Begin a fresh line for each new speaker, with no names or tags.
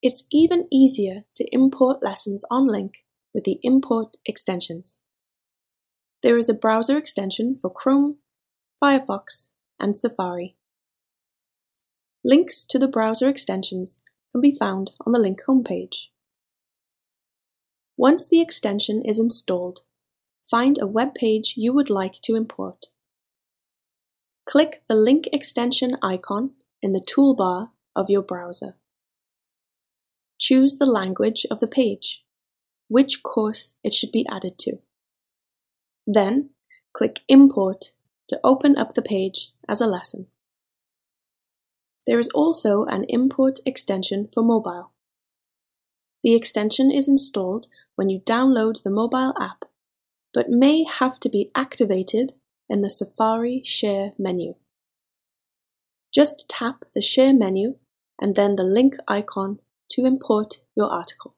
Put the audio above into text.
It's even easier to import lessons on LingQ with the import extensions. There is a browser extension for Chrome, Firefox, and Safari. Links to the browser extensions can be found on the LingQ homepage. Once the extension is installed, find a web page you would like to import. Click the LingQ extension icon in the toolbar of your browser. Choose the language of the page, which course it should be added to. Then, click Import to open up the page as a lesson. There is also an import extension for mobile. The extension is installed when you download the mobile app, but may have to be activated in the Safari Share menu. Just tap the Share menu and then the LingQ icon to import your article.